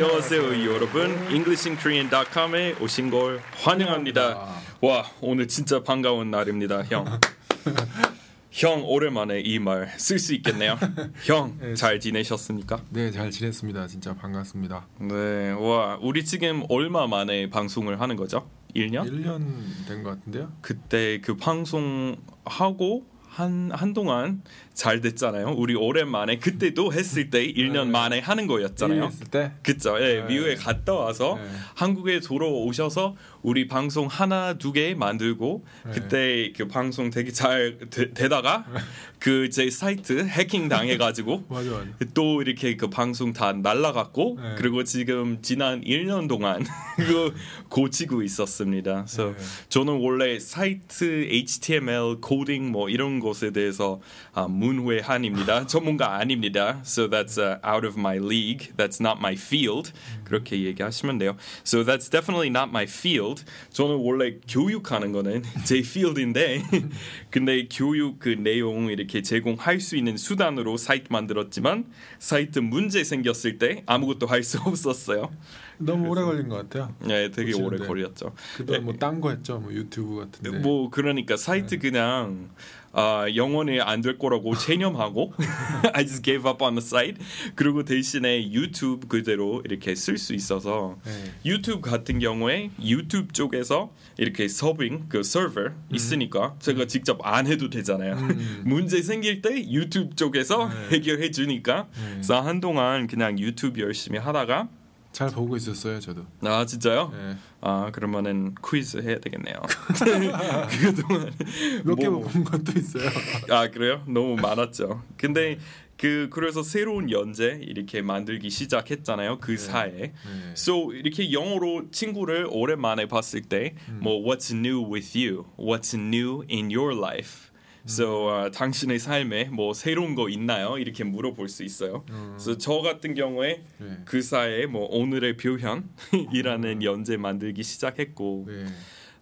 안녕하세요 여러분 EnglishinKorean.com에 오신 걸 환영합니다 와 오늘 진짜 반가운 날입니다 형 형 오랜만에 이 말 쓸 수 있겠네요 형 잘 지내셨습니까? 네, 잘 지냈습니다. 진짜 반갑습니다. 네, 와 우리 지금 얼마 만에 방송을 하는 거죠? 1년? 1년 된 것 같은데요? 그때 그 방송 하고 한 한동안 잘 됐잖아요. 우리 오랜만에 그때도 했을 때 1년 네. 만에 하는 거였잖아요. 했을 때? 그죠? 예, 네. 미국에 갔다 와서 네. 한국에 돌아오셔서 우리 방송 하나 두 개 만들고 네. 그때 그 방송 되게 잘 되, 다가 그 제 사이트 해킹 당해가지고 맞아, 맞아. 또 이렇게 그 방송 다 날라갔고 네. 그리고 지금 지난 1년 동안 그 고치고 있었습니다. 그래서 네. 저는 원래 사이트 HTML 코딩 뭐 이런 것에 대해서 아, 문외한입니다. 전문가 아닙니다. So that's uh, out of my league. That's not my field. 그렇게 얘기하시면 돼요. So that's definitely not my field. 저는 원래 교육하는 거는 제 field인데 근데 교육 그 내용 이렇게 제공할 수 있는 수단으로 사이트 만들었지만 사이트 문제 생겼을 때 아무것도 할 수 없었어요. 너무 오래 걸린 것 같아요. 네, 되게 오래. 걸렸죠. 그동안 뭐딴 거 했죠, 뭐 유튜브 같은데. 뭐 그러니까 사이트 그냥 아, 영원히 안 될 거라고 체념하고 I just gave up on the site. 그리고 대신에 유튜브 그대로 이렇게 쓸 수 있어서 네. 유튜브 같은 경우에 유튜브 쪽에서 이렇게 서빙 그 서버 있으니까 제가 직접 안 해도 되잖아요. 음. 문제 생길 때 유튜브 쪽에서 네. 해결해 주니까 네. 그래서 한동안 그냥 유튜브 열심히 하다가 잘 보고 있었어요, 저도. 아 진짜요? 네. 아 그러면은 퀴즈 해야 되겠네요. 그동안 몇개 뭐- 본 것도 있어요. 아 그래요? 너무 많았죠. 근데 그 그래서 새로운 연재 이렇게 만들기 시작했잖아요. 그 사이에. 네. So 이렇게 영어로 친구를 오랜만에 봤을 때뭐 What's new with you? What's new in your life? So 아, 당신의 삶에 뭐 새로운 거 있나요? 이렇게 물어볼 수 있어요. 음. 그래서 저 같은 경우에 네. 그 사이에 뭐 오늘의 표현이라는 연재 만들기 시작했고 네.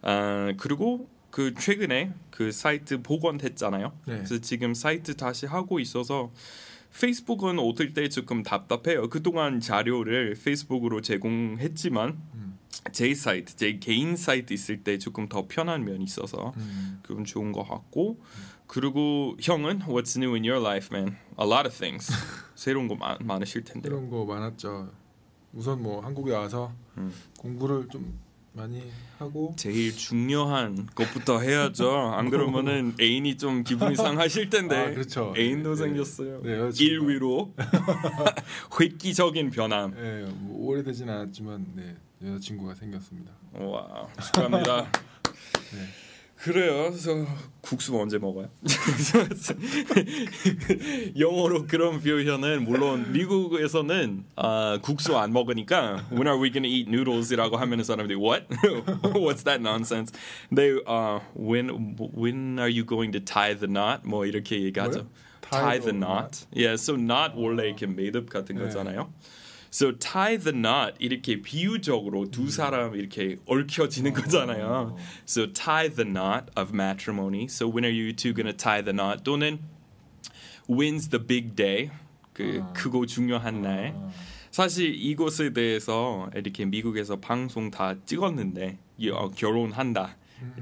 아 그리고 그 최근에 그 사이트 복원했잖아요. 네. 그래서 지금 사이트 다시 하고 있어서 페이스북은 어떨 때 조금 답답해요. 그동안 자료를 페이스북으로 제공했지만 음. 제 사이트, 제 개인 사이트 있을 때 조금 더 편한 면이 있어서 음. 그건 좋은 것 같고 그리고 형은 What's new in your life, man? A lot of things. 새로운 거 많, 많으실 텐데. 이런 거 많았죠. 우선 뭐 한국에 와서 음. 공부를 좀 많이 하고 제일 중요한 것부터 해야죠. 안 그러면은 애인이 좀 기분이 상하실 텐데. 아, 그렇죠. 애인도 네. 생겼어요. 네, 여자친구가. 1위로 획기적인 변함. 네, 뭐 오래되진 않았지만 네, 여자친구가 생겼습니다. 와 축하합니다. 네. 그래요. 그래서 국수 언제 먹어요? 영어로 그런 표현은 물론 미국에서는 아, 국수 안 먹으니까 When are we gonna eat noodles이라고 하면 사람들이 What? What's that nonsense? 근데 아, When When are you going to tie the knot? 뭐 이렇게 얘기하죠. Tie the knot. Yeah, so knot 원래 이렇게 made up 같은 네. 거잖아요. So tie the knot 이렇게 비유적으로 두 사람 이렇게 얽혀지는 거잖아요. So tie the knot of matrimony. So when are you two gonna tie the knot? 또는 when's the big day? 그 아. 크고 중요한 날. 사실 이것에 대해서 이렇게 미국에서 방송 다 찍었는데 이- 어, 결혼한다.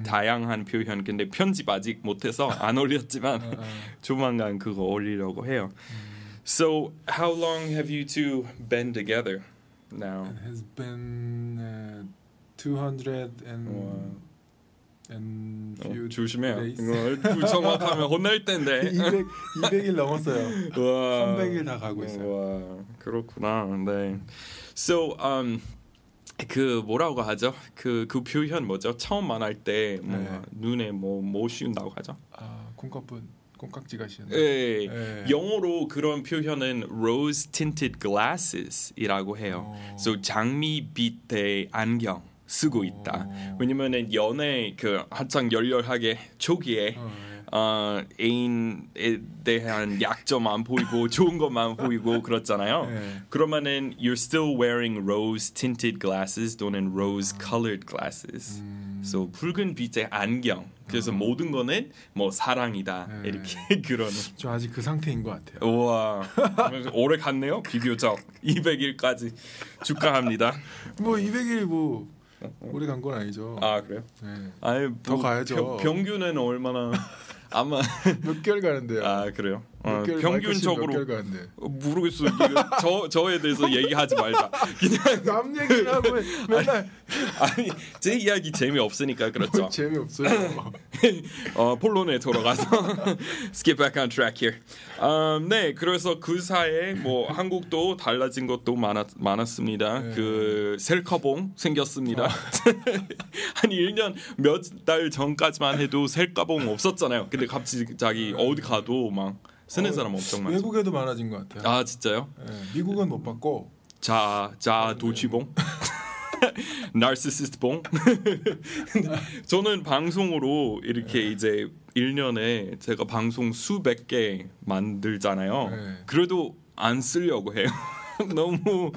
다양한 표현 근데 편집 아직 못해서 안 올렸지만 조만간 그거 올리려고 해요. So how long have you two been together now? It has been uh, 200 and 와. and 어, few 조심해요. days. 이거 정확하면 혼날 텐데. 200 200일 넘었어요. 와. 300일 다 가고 있어요. 와, 그렇구나. 네. So um 그 뭐라고 하죠? 그그 표현 뭐죠? 처음 만날 때뭐 네. 눈에 뭐 뭐 씌운다고 하죠? 아, 콩깍분 콩깍지가 시원. 예. 네. 영어로 그런 표현은 rose tinted glasses이라고 해요. 어. So 장미빛의 안경 쓰고 있다. 어. 왜냐면은 연애 그 한창 열렬하게 초기에 어, 네. 어, 애인에 대한 약점 안 보이고 좋은 것만 보이고 그렇잖아요. 네. 그러면은 you're still wearing rose tinted glasses 또는 rose colored glasses. 음, 그래서 붉은 빛의 안경. 그래서 음. 모든 거는 뭐 사랑이다 네. 이렇게 그런. 저 아직 그 상태인 것 같아요. 우와 오래 갔네요 비교적 200일까지 축하합니다. 뭐 200일 뭐 오래 간 건 아니죠. 아 그래요? 네. 아니 더 가야죠. 평, 평균은 얼마나 아마 몇 개월 가는데요. 아 그래요? 몇 어, 개월, 평균적으로. 어, 모르겠어요. 저 저에 대해서 얘기하지 말자. 그냥 남 얘기를 하고 맨날 아니 제 이야기 재미 없으니까 그렇죠. 재미 없어요. 어, 폴론에 돌아가서 skip back on track here. 음, 네, 그래서 그 사이에 뭐 한국도 달라진 것도 많았, 많았습니다. 네. 그 셀카봉 생겼습니다. 한 1년 몇 달 전까지만 해도 셀카봉 없었잖아요. 근데 갑자기 어디 가도 막 쓰는 어, 사람 엄청 많죠. 외국에도 많아진 것 같아요. 아 진짜요? 네, 미국은 못 봤고 자, 자 도치봉. 나르시시스트 봉. 저는 방송으로 이렇게 이제 1년에 제가 방송 수백 개 만들잖아요. 네. 그래도 안 쓰려고 해요. 너무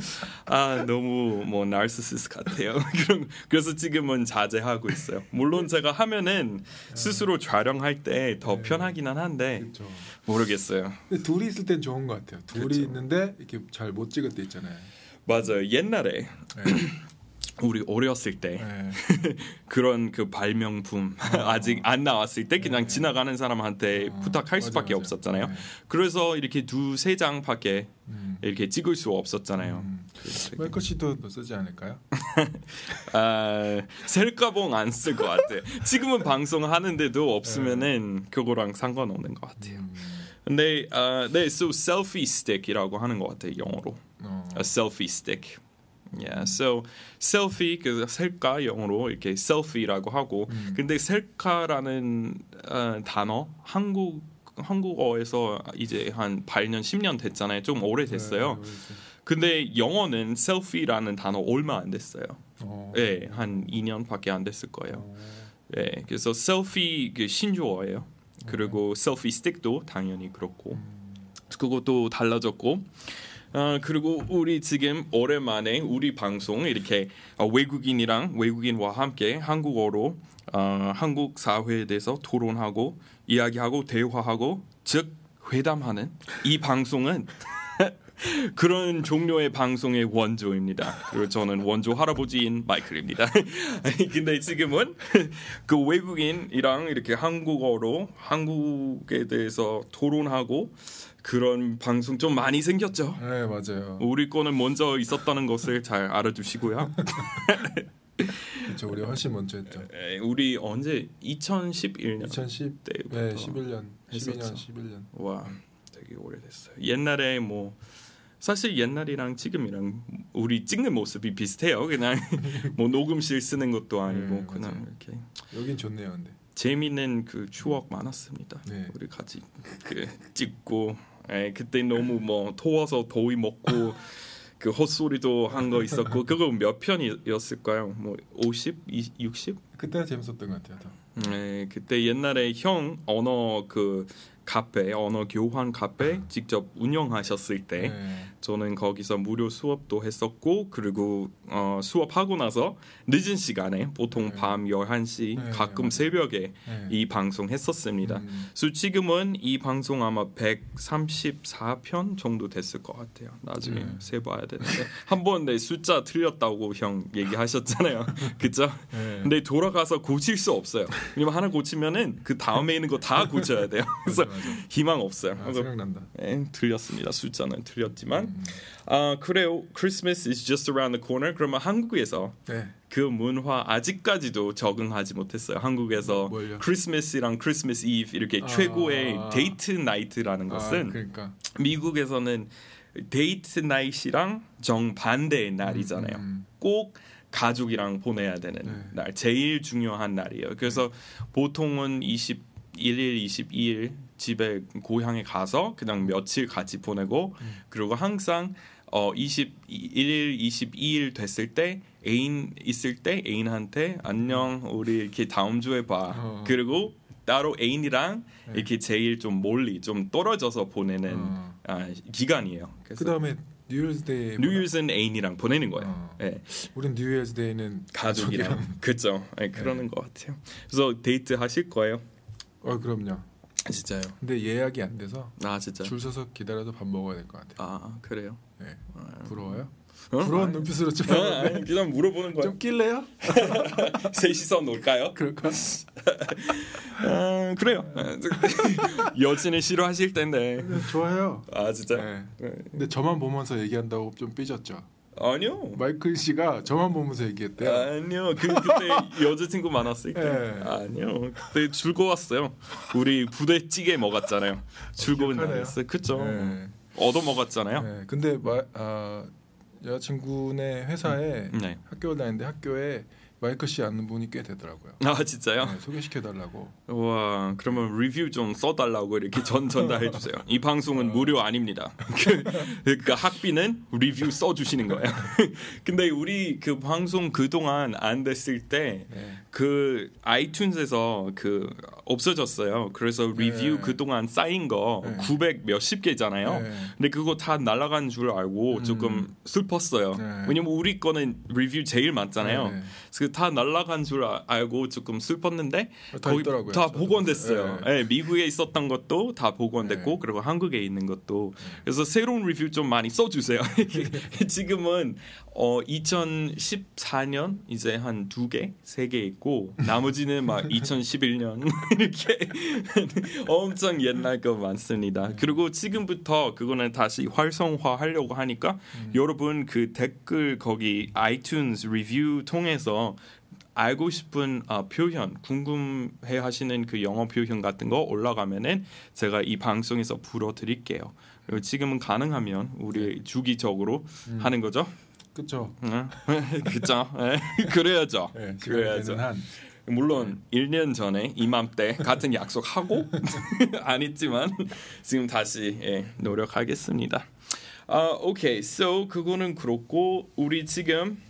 아 너무 뭐 나르시시스 같아요. 그런 그래서 지금은 자제하고 있어요. 물론 제가 하면은 스스로 촬영할 때더 네. 편하기는 한데 그렇죠. 모르겠어요. 둘이 있을 땐 좋은 것 같아요. 둘이 그쵸. 있는데 이렇게 잘 못 찍을 때 있잖아요. 맞아요. 옛날에 네. 우리 어렸을 때 네. 그런 그 발명품 아직 안 나왔을 때 그냥 네. 지나가는 사람한테 어, 부탁할 수밖에 맞아. 없었잖아요. 네. 그래서 이렇게 두세 장밖에 음. 이렇게 찍을 수 없었잖아요. 음. 그래서 되게- 마이클 씨도 뭐 쓰지 않을까요? 아, 셀카봉 안 쓸 것 같아. 지금은 방송하는데도 없으면은 그거랑 상관없는 것 같아요. 음. 근데 아, 네, so selfie stick이라고 하는 것 같아요 영어로. 어. a selfie stick. Yeah, so selfie 그 셀카 영어로 이렇게 selfie라고 하고, 음. 근데 셀카라는 어, 단어 한국 한국어에서 이제 한 8년 10년 됐잖아요. 좀 오래 됐어요. 네, 근데 영어는 selfie라는 단어 얼마 안 됐어요. 어. 예, 한 2년밖에 안 됐을 거예요. 어. 예, 그래서 selfie 그 신조어예요. 그리고 selfie stick도 당연히 그렇고. 음. 그것도 달라졌고 어, 그리고 우리 지금 오랜만에 우리 방송 이렇게 어, 외국인이랑 외국인과 함께 한국어로 어, 한국 사회에 대해서 토론하고 이야기하고 대화하고 즉 회담하는 이 방송은 그런 종류의 방송의 원조입니다. 그리고 저는 원조 할아버지인 마이클입니다. 근데 지금은 그 외국인이랑 이렇게 한국어로 한국에 대해서 토론하고 그런 방송 좀 많이 생겼죠. 네 맞아요. 우리 거는 먼저 있었다는 것을 잘 알아두시고요. 그렇죠. 우리 훨씬 먼저 했죠. 에, 우리 언제 2011년 2010 때부터 네 11년, 12년, 했었죠. 11년. 와 되게 오래됐어요. 옛날에 뭐 사실 옛날이랑 지금이랑 우리 찍는 모습이 비슷해요. 그냥 뭐 녹음실 쓰는 것도 아니고 네, 그냥 맞아요. 이렇게 여긴 좋네요, 근데. 재미있는 그 추억 많았습니다. 네. 우리 같이 그 찍고 에, 그때 너무 뭐 더워서 더위 먹고 그 헛소리도 한 거 있었고 그거 몇 편이었을까요? 뭐 50, 20, 60? 그때가 재밌었던 것 같아요. 더. 네, 그때 옛날에 형 언어 그 카페 언어 교환 카페 직접 운영하셨을 때 네. 저는 거기서 무료 수업도 했었고 그리고 어, 수업하고 나서 늦은 시간에 보통 네. 밤 11시 네, 가끔. 새벽에 네. 이 방송 했었습니다. 음. 그래서 지금은 이 방송 아마 134편 정도 됐을 것 같아요. 나중에 네. 세봐야 되는데 한번 내 숫자 틀렸다고 형 얘기하셨잖아요. 그죠? 네. 근데 돌아가서 고칠 수 없어요. 왜냐면 하나 고치면은 그 다음에 있는 거 다 고쳐야 돼요. 그래서. 희망 없어요. 아, 생각난다. 네, 틀렸습니다. 숫자는 틀렸지만 음. 아 그래요. Christmas is just around the corner. 그러면 한국에서 네. 그 문화 아직까지도 적응하지 못했어요. 한국에서 뭘요? 크리스마스랑 크리스마스 이브 이렇게 아. 최고의 date night이라는 아, 것은 그러니까 미국에서는 date night이랑 정반대의 날이잖아요. 음, 꼭 가족이랑 보내야 되는 네. 날 제일 중요한 날이에요. 그래서 보통은 21일, 22일 집에 고향에 가서 그냥 며칠 같이 보내고 음. 그리고 항상 어 21일, 22일 됐을 때 애인 있을 때 애인한테 안녕 우리 이렇게 다음 주에 봐. 어. 그리고 따로 애인이랑 네. 이렇게 제일 좀 멀리 좀 떨어져서 보내는 어. 아, 기간이에요. 그 다음에 New Year's Day. New Year's는 애인이랑 보내는 거예요. 어. 예. 우린 New Year's Day는 가족이랑 그죠. 예, 그러는 것 같아요. 그래서 데이트 하실 거예요? 어 그럼요. 진짜요? 근데 예약이 안 돼서 아 진짜. 줄 서서 기다려서 밥 먹어야 될 것 같아요. 아 그래요? 네. 아, 부러워요? 어? 부러운 아니, 눈빛으로 좀 어, 아니, 그냥 물어보는 거예요. 좀 낄래요? 셋이서 놀까요? 그럴까? 아, 그래요. 여친을 싫어하실 텐데. 좋아요. 아 진짜? 네. 네. 근데 저만 보면서 얘기한다고 좀 삐졌죠. 아니요. 마이클 씨가 저만 보면서 얘기했대요. 아니요. 그 그때 여자친구 많았을 때. 네. 아니요. 그때 즐거웠어요. 우리 부대찌개 먹었잖아요. 즐거운. 날이었어요. 그쵸? 네. 얻어 먹었잖아요. 네. 근데 마, 아, 여자친구네 회사에 네. 학교 다니는데 학교에 마이클 씨 아는 분이 꽤 되더라고요. 아 진짜요? 네, 소개시켜 달라고. 와 그러면 리뷰 좀 써달라고 이렇게 전 전달해 주세요. 이 방송은 무료 아닙니다. 그, 그러니까 학비는 리뷰 써주시는 거예요. 근데 우리 그 방송 그 동안 안 됐을 때 네. 그 아이튠즈에서 그 없어졌어요. 그래서 리뷰 네. 그 동안 쌓인 거 네. 900 몇십 개잖아요. 네. 근데 그거 다 날아간 줄 알고 음. 조금 슬펐어요. 네. 왜냐면 우리 거는 리뷰 제일 많잖아요. 네. 그래서 다 날아간 줄 아- 알고 조금 슬펐는데 다 거기 있더라고요. 다 저도. 복원됐어요. 네. 예, 미국에 있었던 것도 다 복원됐고 네. 그리고 한국에 있는 것도 그래서 새로운 리뷰 좀 많이 써주세요. 지금은 어 2014년 이제 한 두 개, 세 개 있고 나머지는 막 2011년 이렇게 엄청 옛날 거 많습니다. 그리고 지금부터 그거는 다시 활성화 하려고 하니까 여러분 그 댓글 거기 아이튠즈 리뷰 통해서 알고 싶은 아, 표현, 궁금해 하시는 그 영어 표현 같은 거 올라가면은 제가 이 방송에서 불어 드릴게요. 그리고 지금은 가능하면 우리 주기적으로 하는 거죠. 그렇죠. 예, 그래야죠. 네, 그래야죠. 물론 1년 전에 이맘때 같은 약속하고 안 했지만 지금 다시 예, 노력하겠습니다. 아, 오케이. So 그거는 그렇고 우리 지금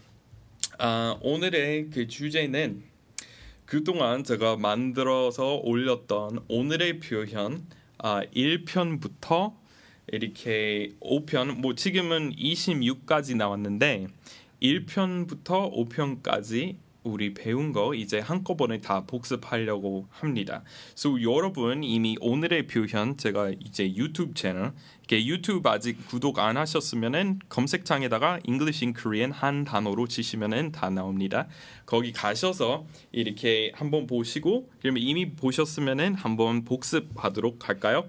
아, 오늘의 그 주제는 그동안 제가 만들어서 올렸던 오늘의 표현 아, 1편부터 이렇게 5편 뭐 지금은 26까지 나왔는데 1편부터 5편까지 우리 배운 거 이제 한꺼번에 다 복습하려고 합니다. So 여러분 이미 오늘의 표현 제가 이제 유튜브 채널 이렇게 유튜브 아직 구독 안 하셨으면은 검색창에다가 English in Korean 한 단어로 치시면은 다 나옵니다. 거기 가셔서 이렇게 한번 보시고 그러면 이미 보셨으면은 한번 복습하도록 할까요?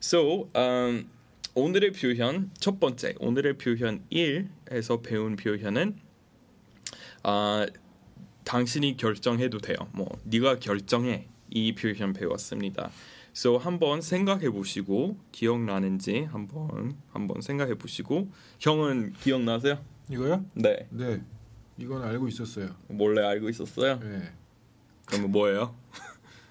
So um, 오늘의 표현 첫 번째 오늘의 표현 1에서 배운 표현은 아 당신이 결정해도 돼요. 뭐 네가 결정해 이 표현 배웠습니다. So 한번 생각해 보시고 기억나는지 한번 한번 생각해 보시고 형은 기억나세요? 이거요? 네 네. 이건 알고 있었어요. 몰래 알고 있었어요. 네. 그러면 뭐예요?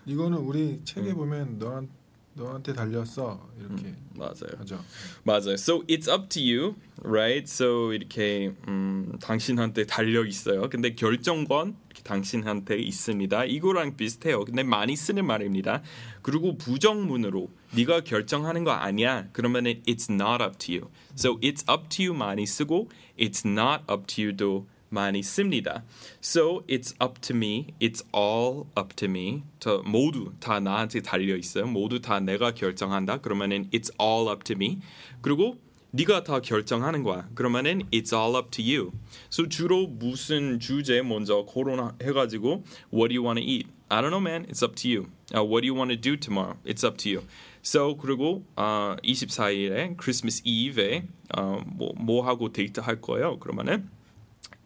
이거는 우리 책에 음. 보면 너한 너한테 달렸어 이렇게 맞아요. 하죠. 맞아요. So it's up to you, right? So 이렇게 음, 당신한테 달려 있어요. 근데 결정권 당신한테 있습니다. 이거랑 비슷해요. 근데 많이 쓰는 말입니다. 그리고 부정문으로 네가 결정하는 거 아니야. 그러면은 it's not up to you. So it's up to you 많이 쓰고 it's not up to you도 많이 씁니다. So it's up to me. It's all up to me. 저 모두 다 나한테 달려 있어요. 모두 다 내가 결정한다. 그러면은 it's all up to me. 그리고 네가 다 결정하는 거야. 그러면은 it's all up to you. So 주로 무슨 주제 먼저 코로나 해가지고 what do you want to eat? I don't know, man. It's up to you. Uh, what do you want to do tomorrow? It's up to you. So 그리고 어, 24일에 Christmas Eve에 어, 뭐, 뭐 하고 데이트 할 거예요? 그러면은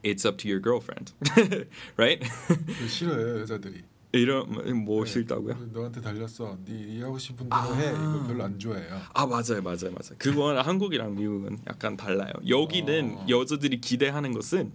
it's up to your girlfriend, right? 싫어요 여자들이. 이런 뭐 네. 싫다고요? 너한테 달렸어. 네 하고 싶은 대로 해. 이거 별로 안 좋아해요. 아 맞아요 맞아요 맞아요 그건 한국이랑 미국은 약간 달라요 여기는 어. 여자들이 기대하는 것은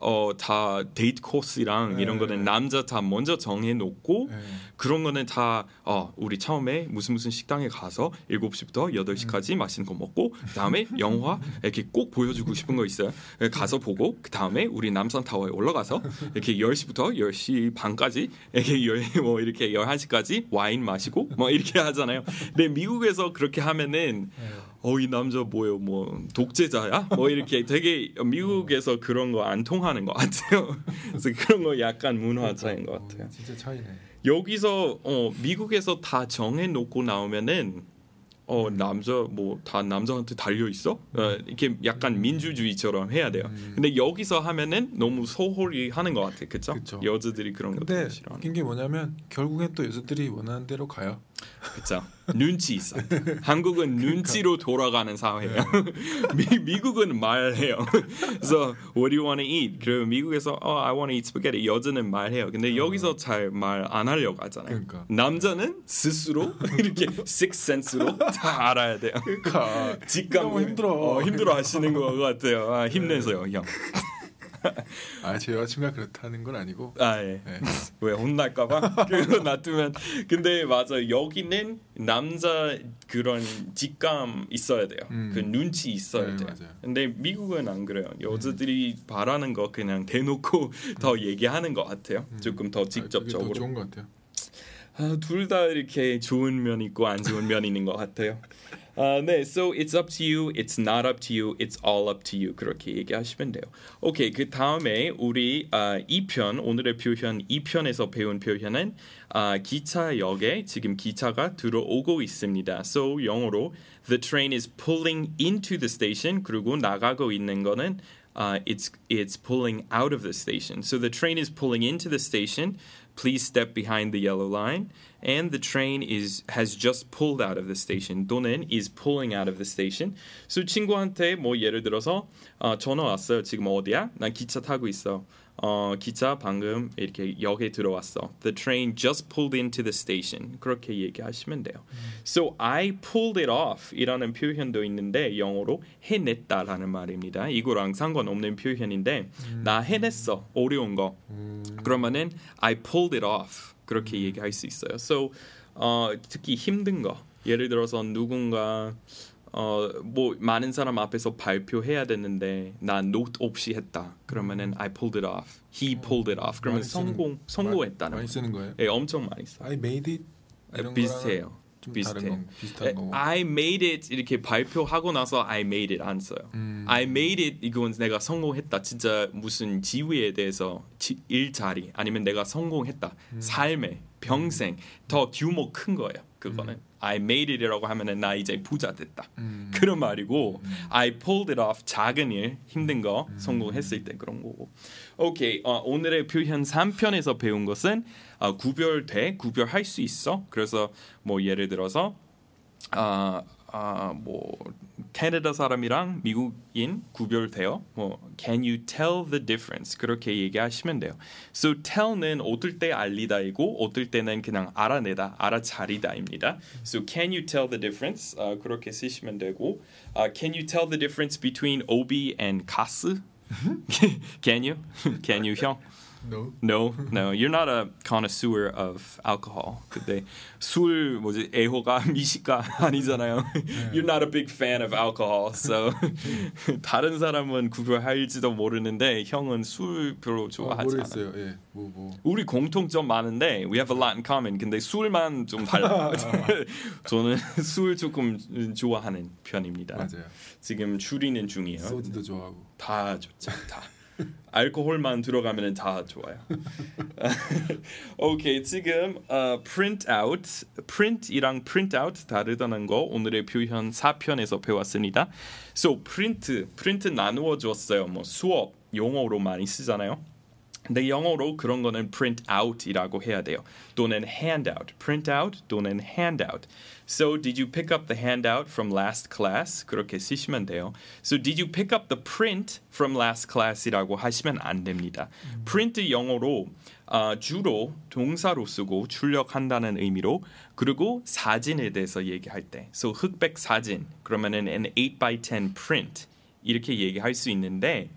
어 다 데이트 코스랑 네. 이런 거는 남자 다 먼저 정해 놓고 네. 그런 거는 다 어, 우리 처음에 무슨 무슨 식당에 가서 7시부터 8시까지 음. 맛있는 거 먹고 그다음에 영화 이렇게 꼭 보여주고 싶은 거 있어요. 가서 보고 그다음에 우리 남산 타워에 올라가서 이렇게 10시부터 10시 반까지 이렇게 열, 뭐 이렇게 11시까지 와인 마시고 뭐 이렇게 하잖아요. 근데 미국에서 그렇게 하면은 네. 어 이 남자 뭐예요? 뭐 독재자야? 뭐 이렇게 되게 미국에서 그런 거 안 통하는 것 같아요. 그래서 그런 거 약간 문화 차이인 것 같아요. 어, 진짜 차이네. 여기서 어 미국에서 다 정해놓고 나오면은 어 남자 뭐 다 남자한테 달려 있어? 어, 이렇게 약간 민주주의처럼 해야 돼요. 음. 근데 여기서 하면은 너무 소홀히 하는 것 같아. 그쵸? 그쵸. 여자들이 그런 거 근데 되게 싫어하는 웃긴 게 뭐냐면 결국엔 또 여자들이 원하는 대로 가요. 그쵸? 눈치 있어. 한국은 그러니까. 눈치로 돌아가는 사회예요. 네. 미, 미국은 말해요. 그래서 what do you want to eat? 그리고 미국에서 oh, I want to eat spaghetti. 여자는 말해요. 근데 여기서 잘 말 안 하려고 하잖아요. 어. 그러니까. 남자는 스스로 이렇게 sense로 다 알아야 돼요. 그러니까. 직감 너무 힘들어. 어, 힘들어 하시는 것 같아요. 아, 힘내세요 형 아제 여자친구가 그렇다는 건 아니고. 아, 예. 네. 왜 혼날까봐 그거 놔두면 근데 맞아 여기는 남자 그런 직감 있어야 돼요 음. 그 눈치 있어야 네, 돼요 맞아요. 근데 미국은 안 그래요 여자들이 바라는 거 그냥 대놓고 더 얘기하는 것 같아요 조금 더 음. 아, 그게 더 직접적으로 좋은 것 같아요. 아, 둘 다 이렇게 좋은 면 있고 안 좋은 면 있는 것 같아요. 아, 네, so it's up to you, it's not up to you, it's all up to you 그렇게 얘기하시면 돼요. 오케이, 그 다음에 우리 아, 2편 오늘의 표현 2편에서 배운 표현은 아, 기차역에 지금 기차가 들어오고 있습니다. So 영어로 the train is pulling into the station 그리고 나가고 있는 거는 uh, it's it's pulling out of the station. So the train is pulling into the station. Please step behind the yellow line. And the train is has just pulled out of the station. 또는 is pulling out of the station. So 친구한테 뭐 예를 들어서 어, 전화 왔어요. 지금 어디야? 난 기차 타고 있어. 어, 기차 방금 이렇게 역에 들어왔어. The train just pulled into the station. 그렇게 얘기하시면 돼요. So I pulled it off 이라는 표현도 있는데 영어로 해냈다라는 말입니다. 이거랑 상관없는 표현인데 나 해냈어. 어려운 거. 음, 그러면은 I pulled it off 그렇게 얘기할 수 있어요. So 어, 특히 힘든 거 예를 들어서 누군가 어, 뭐 많은 사람 앞에서 발표해야 되는데 난 노트 없이 했다. 그러면은 I pulled it off. He pulled it off. 그러면 성공 성공했다는 많이 거. 쓰는 거예요. 예, 엄청 많이 써. I made it 이런 비슷해요. 거랑 좀 비슷해요. 다른 거 비슷한 거. I made it 이렇게 발표하고 나서 I made it 안 써요. 음. I made it 이건 내가 성공했다. 진짜 무슨 지위에 대해서 지, 일자리 아니면 내가 성공했다. 음. 삶에 평생 더 규모 큰 거예요. 그거는 I made it이라고 하면은 나 이제 부자 됐다. 음. 그런 말이고 I pulled it off 작은 일 힘든 거 성공했을 때 그런 거고. 오케이 어, 오늘의 표현 3편에서 배운 것은 어, 구별돼 구별할 수 있어. 그래서 뭐 예를 들어서 아, 아, 뭐 캐나다 사람이랑 미국인 구별돼요. 뭐 can you tell the difference 그렇게 얘기하시면 돼요. So tell는 어떨 때 알리다이고 어떨 때는 그냥 알아내다, 알아차리다입니다. So can you tell the difference 아, 그렇게 쓰시면 되고 아, can you tell the difference between OB and 가스? can you? can you 형? No. No, no, you're not a connoisseur of alcohol. 근데 술 뭐지 애호가 미식가 아니잖아요. You're not a big fan of alcohol, so 다른 사람은 구별할지도 모르는데 형은 술 별로 어, 좋아하지 않아. 모르겠어요. 예. 뭐 뭐. 우리 공통점 많은데 we have a lot in common. 근데 술만 좀 달라. 저는 술 조금 좋아하는 편입니다. 맞아요. 지금 줄이는 중이에요. 소주도 좋아하고. 다 좋죠. 다. 알코올만 들어가면 다 좋아요. 오케이 지금 어, print out, print이랑 print out 다르다는 거 오늘의 표현 4편에서 배웠습니다. So print, print 나누어 줬어요. 뭐 수업 용어로 많이 쓰잖아요. 근데 영어로 그런 거는 print out이라고 해야 돼요. 또는 handout, print out 또는 handout. So did you pick up the handout from last class? 그렇게 쓰시면 돼요. So did you pick up the print from last class이라고 하시면 안 됩니다. print 영어로 어, 주로 동사로 쓰고 출력한다는 의미로 그리고 사진에 대해서 얘기할 때, so 흑백 사진 그러면은 an 8x10 print 이렇게 얘기할 수 있는데.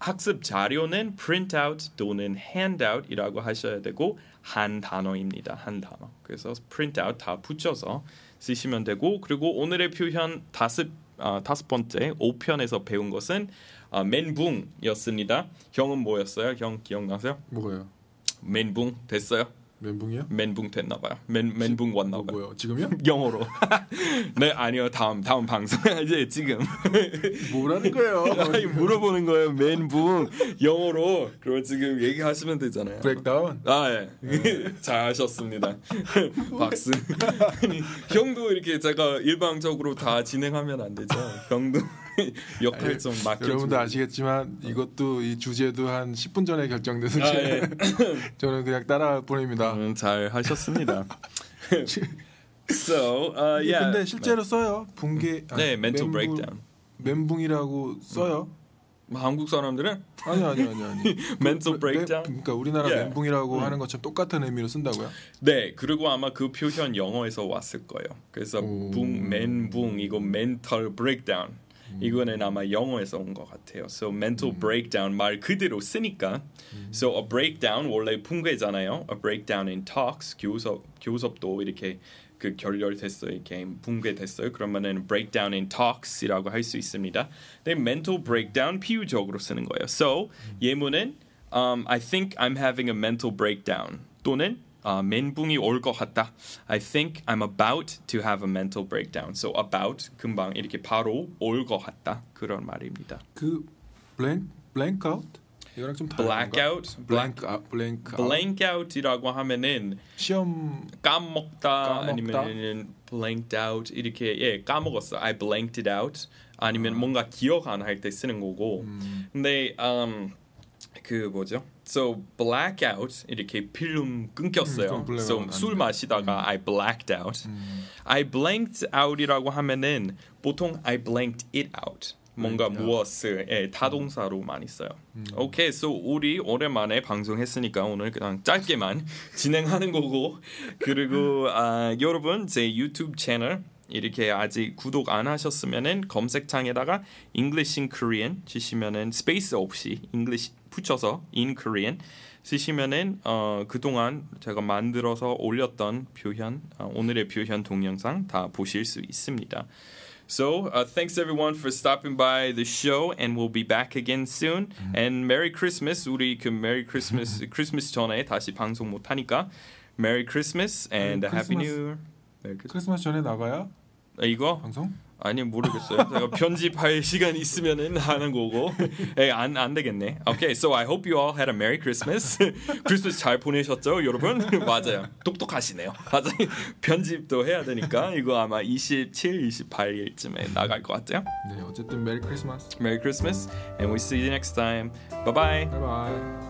학습 자료는 printout 또는 handout이라고 하셔야 되고 한 단어입니다. 한 단어. 그래서 printout 다 붙여서 쓰시면 되고 그리고 오늘의 표현 다섯 어, 다섯 번째 5편에서 배운 것은 어, 멘붕이었습니다. 형은 뭐였어요? 형 기억나세요? 뭐가요? 멘붕 됐어요? 멘붕이요? 멘붕 됐나 봐요. 멘 멘붕 왔나 뭐, 봐요. 뭐요? 지금요? 영어로. 네 아니요 다음 다음 방송 이제 지금 뭐라는 거예요? 아니, 물어보는 거예요. 멘붕 영어로 그럼 지금 얘기하시면 되잖아요. 브레이크다운. 아 예. 잘하셨습니다. 박수. 아니, 형도 이렇게 제가 일방적으로 다 진행하면 안 되죠. 형도 옆에 좀 맡겨. 여러분도 아시겠지만 이것도 이 주제도 한 10분 전에 결정돼서 아, 예. 저는 그냥 따라할 뿐입니다. 음, 잘 하셨습니다. so, uh, yeah. 근데 실제로 써요. 붕괴. 아, 네, mental 멘붕- breakdown. 멘붕이라고 써요. 뭐 한국 사람들은 아니 아니 아니 아니. mental 그, breakdown. 멘- 그러니까 우리나라 Yeah. 멘붕이라고 음. 하는 것처럼 똑같은 의미로 쓴다고요? 네, 그리고 아마 그 표현 영어에서 왔을 거예요. 그래서 오. 붕, 멘붕 이거 mental breakdown 이 거는 아마 영어에서 온 것 같아요. So mental breakdown 말 그대로 쓰니까 so a breakdown 원래 붕괴잖아요. A breakdown in talks 교섭 교섭도 이렇게 그 결렬됐어요. 이렇게 붕괴됐어요. 그러면은 breakdown in talks이라고 할 수 있습니다. 근데 mental breakdown 비유적으로 쓰는 거예요. So 예문은 um, I think I'm having a mental breakdown 또는 아, 멘붕이 올 것 같다. I think I'm about to have a mental breakdown. So about 금방 이렇게 바로 올 것 같다. 그런 말입니다. 그 blank blank out 이거랑 좀 다른 blackout, blank out blank blank out이라고 하면은 시험 까먹다, 까먹다? 아니면은 blanked out 이렇게 예 까먹었어. I blanked it out 아니면 뭔가 기억 안 할 때 쓰는 거고. 음, 근데 um, 그 뭐죠? So blackout 이렇게 필름 끊겼어요. 음, so 안술 돼. 마시다가 I blacked out. 음. I blanked out이라고 하면은 보통 I blanked it out. 뭔가 out. 무엇을 예, 타동사로 많이 써요. 오케이, so 우리 오랜만에 방송했으니까 오늘 그냥 짧게만 진행하는 거고 그리고 아, 여러분 제 유튜브 채널 이렇게 아직 구독 안 하셨으면은 검색창에다가 English in Korean 치시면은 스페이스 없이 English 붙여서 in Korean 쓰시면은 어, 그동안 제가 만들어서 올렸던 표현 어, 오늘의 표현 동영상 다 보실 수 있습니다. So, uh, thanks everyone for stopping by the show, and we'll be back again soon. And Merry Christmas. 우리 그 Merry Christmas, 크리스마스 전에 다시 방송 못 하니까 Merry Christmas and Merry Happy Christmas. New Year. Merry Christmas. 크리스마스 전에 나가야 아, 이거 방송? 아니 모르겠어요. 제가 편집할 시간 있으면은 하는 거고. 에안 안 되겠네. Okay, so I hope you all had a Merry Christmas. 크리스마스 잘 보내셨죠, 여러분? 맞아요. 똑똑하시네요. 맞아요. 편집도 해야 되니까 이거 아마 27, 28일쯤에 나갈 것 같아요. 네 어쨌든 메리 크리스마스 Merry Christmas, and we'll see you next time. Bye bye. 바이바이